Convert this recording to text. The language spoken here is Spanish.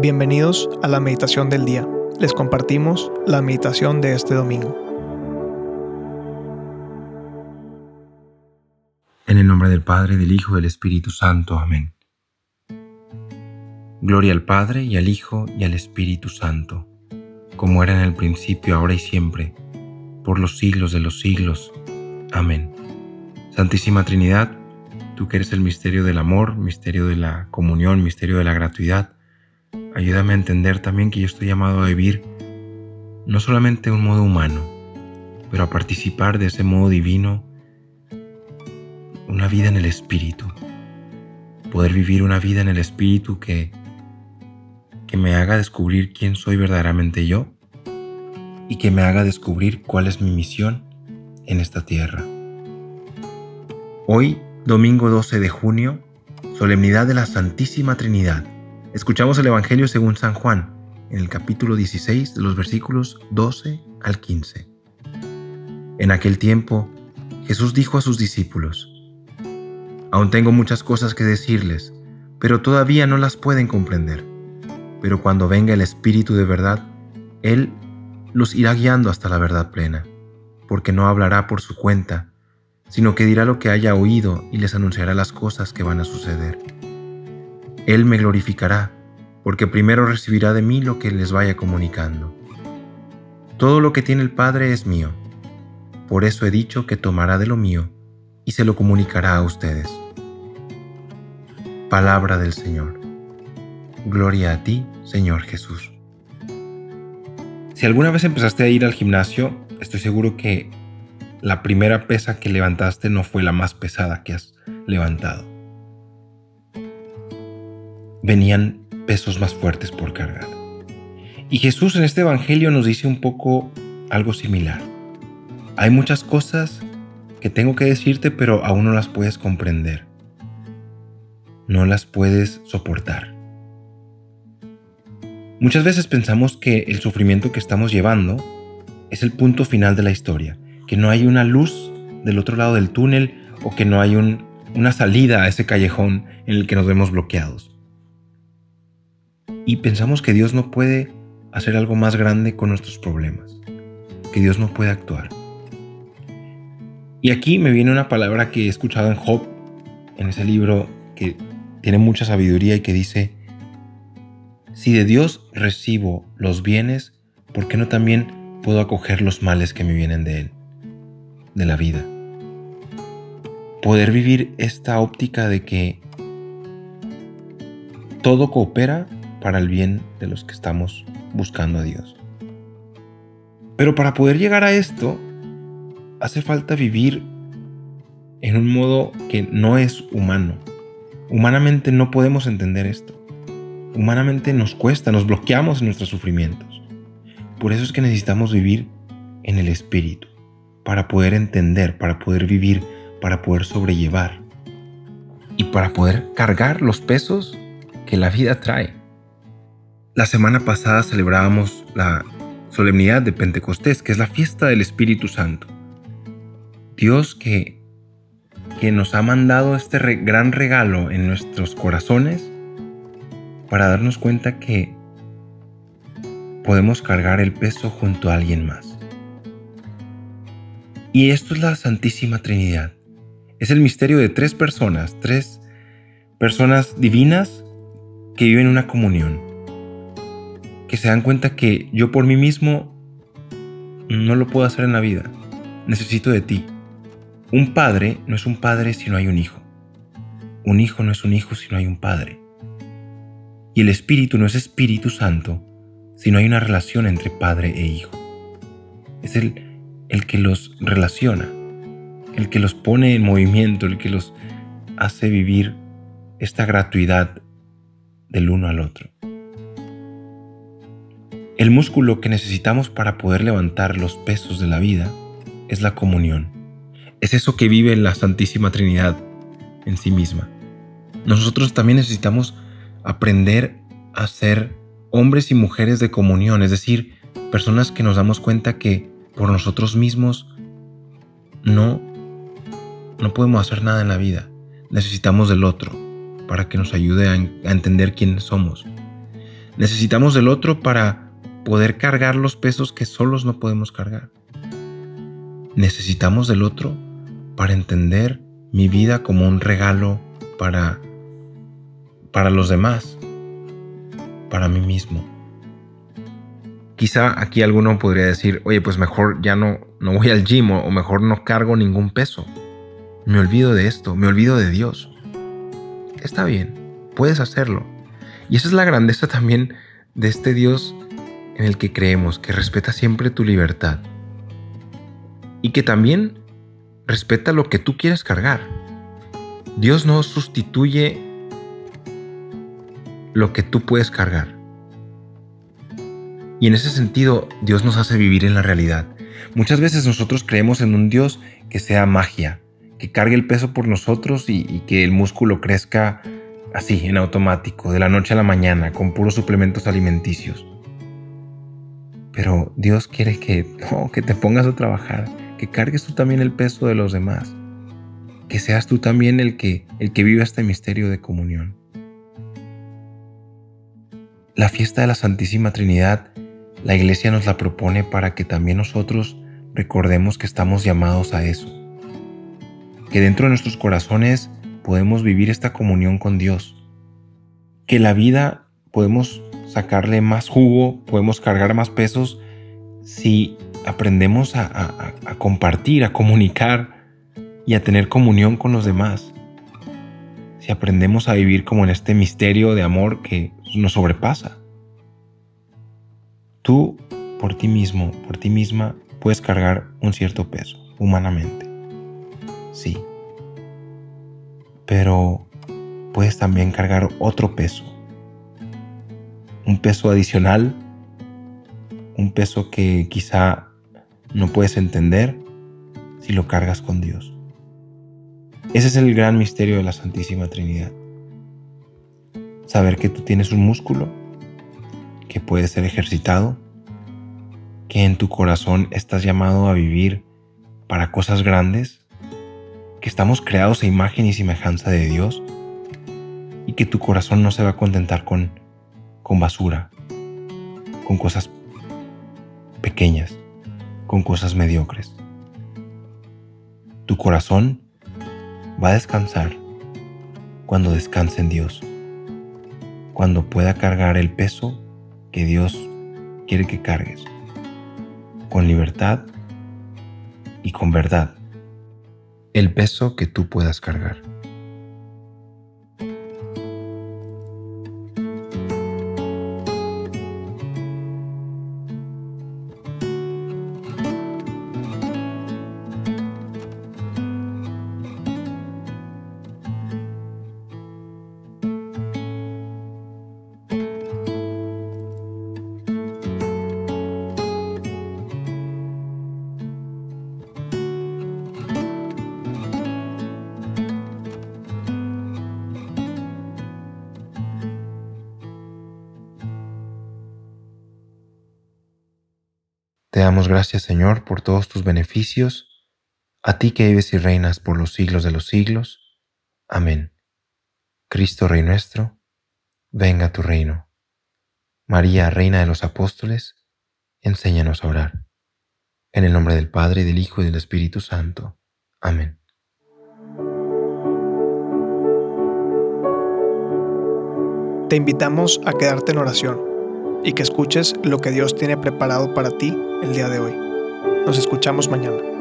Bienvenidos a la meditación del día. Les compartimos la meditación de este domingo. En el nombre del Padre, del Hijo y del Espíritu Santo. Amén. Gloria al Padre y al Hijo y al Espíritu Santo, como era en el principio, ahora y siempre, por los siglos de los siglos. Amén. Santísima Trinidad, tú que eres el misterio del amor, misterio de la comunión, misterio de la gratuidad, Ayúdame a entender también que yo estoy llamado a vivir no solamente un modo humano, pero a participar de ese modo divino, una vida en el Espíritu. Poder vivir una vida en el Espíritu que, que me haga descubrir quién soy verdaderamente yo y que me haga descubrir cuál es mi misión en esta tierra. Hoy, domingo 12 de junio, solemnidad de la Santísima Trinidad Escuchamos el Evangelio según San Juan, en el capítulo 16 de los versículos 12 al 15. En aquel tiempo, Jesús dijo a sus discípulos, Aún tengo muchas cosas que decirles, pero todavía no las pueden comprender. Pero cuando venga el Espíritu de verdad, Él los irá guiando hasta la verdad plena, porque no hablará por su cuenta, sino que dirá lo que haya oído y les anunciará las cosas que van a suceder. Él me glorificará, porque primero recibirá de mí lo que les vaya comunicando. Todo lo que tiene el Padre es mío. Por eso he dicho que tomará de lo mío y se lo comunicará a ustedes. Palabra del Señor. Gloria a ti, Señor Jesús. Si alguna vez empezaste a ir al gimnasio, estoy seguro que la primera pesa que levantaste no fue la más pesada que has levantado venían pesos más fuertes por cargar. Y Jesús en este Evangelio nos dice un poco algo similar. Hay muchas cosas que tengo que decirte, pero aún no las puedes comprender. No las puedes soportar. Muchas veces pensamos que el sufrimiento que estamos llevando es el punto final de la historia, que no hay una luz del otro lado del túnel o que no hay una salida a ese callejón en el que nos vemos bloqueados y pensamos que Dios no puede hacer algo más grande con nuestros problemas, que Dios no puede actuar. Y aquí me viene una palabra que he escuchado en Job, en ese libro que tiene mucha sabiduría y que dice, si de Dios recibo los bienes, ¿por qué no también puedo acoger los males que me vienen de Él, de la vida? Poder vivir esta óptica de que todo coopera para el bien de los que estamos buscando a Dios. Pero para poder llegar a esto, hace falta vivir en un modo que no es humano. Humanamente no podemos entender esto. Humanamente nos cuesta, nos bloqueamos en nuestros sufrimientos. Por eso es que necesitamos vivir en el Espíritu, para poder entender, para poder vivir, para poder sobrellevar y para poder cargar los pesos que la vida trae. La semana pasada celebrábamos la solemnidad de Pentecostés, que es la fiesta del Espíritu Santo. Dios que, que nos ha mandado este gran regalo en nuestros corazones para darnos cuenta que podemos cargar el peso junto a alguien más. Y esto es la Santísima Trinidad. Es el misterio de tres personas, tres personas divinas que viven una comunión que se dan cuenta que yo por mí mismo no lo puedo hacer en la vida. Necesito de ti. Un padre no es un padre si no hay un hijo. Un hijo no es un hijo si no hay un padre. Y el Espíritu no es Espíritu Santo si no hay una relación entre padre e hijo. Es el, el que los relaciona, el que los pone en movimiento, el que los hace vivir esta gratuidad del uno al otro. El músculo que necesitamos para poder levantar los pesos de la vida es la comunión. Es eso que vive la Santísima Trinidad en sí misma. Nosotros también necesitamos aprender a ser hombres y mujeres de comunión, es decir, personas que nos damos cuenta que por nosotros mismos no no podemos hacer nada en la vida. Necesitamos del otro para que nos ayude a, a entender quiénes somos Necesitamos del otro para poder cargar los pesos que solos no podemos cargar. Necesitamos del otro para entender mi vida como un regalo para, para los demás, para mí mismo. Quizá aquí alguno podría decir, oye, pues mejor ya no, no voy al gym o mejor no cargo ningún peso. Me olvido de esto, me olvido de Dios. Está bien, puedes hacerlo. Y esa es la grandeza también de este Dios en el que creemos, que respeta siempre tu libertad. Y que también respeta lo que tú quieres cargar. Dios no sustituye lo que tú puedes cargar. Y en ese sentido, Dios nos hace vivir en la realidad. Muchas veces nosotros creemos en un Dios que sea magia, que cargue el peso por nosotros y, que el músculo crezca así, en automático, de la noche a la mañana, con puros suplementos alimenticios. Pero Dios quiere que, que te pongas a trabajar, que cargues tú también el peso de los demás, que seas tú también el que, el que viva este misterio de comunión. La fiesta de la Santísima Trinidad la iglesia nos la propone para que también nosotros recordemos que estamos llamados a eso. Que dentro de nuestros corazones podemos vivir esta comunión con Dios. Que la vida podemos sacarle más jugo, podemos cargar más pesos si aprendemos a, compartir, a comunicar y a tener comunión con los demás. Si aprendemos a vivir como en este misterio de amor que nos sobrepasa. Tú, por ti mismo, por ti misma, puedes cargar un cierto peso, humanamente. Sí. Pero puedes también cargar otro peso. Un peso adicional. Un peso que quizá no puedes entender si lo cargas con Dios. Ese es el gran misterio de la Santísima Trinidad. Saber que tú tienes un músculo que puede ser ejercitado, que en tu corazón estás llamado a vivir para cosas grandes, que estamos creados a imagen y semejanza de Dios y que tu corazón no se va a contentar con, con basura, con cosas pequeñas, con cosas mediocres. Tu corazón va a descansar cuando descanse en Dios, cuando pueda cargar el peso que Dios quiere que cargues, con libertad y con verdad, el peso que tú puedas cargar. Te damos gracias, Señor, por todos tus beneficios, a ti que vives y reinas por los siglos de los siglos. Amén. Cristo Rey nuestro, venga tu reino. María, Reina de los Apóstoles, enséñanos a orar. En el nombre del Padre, del Hijo y del Espíritu Santo. Amén. Te invitamos a quedarte en oración y que escuches lo que Dios tiene preparado para ti el día de hoy. Nos escuchamos mañana.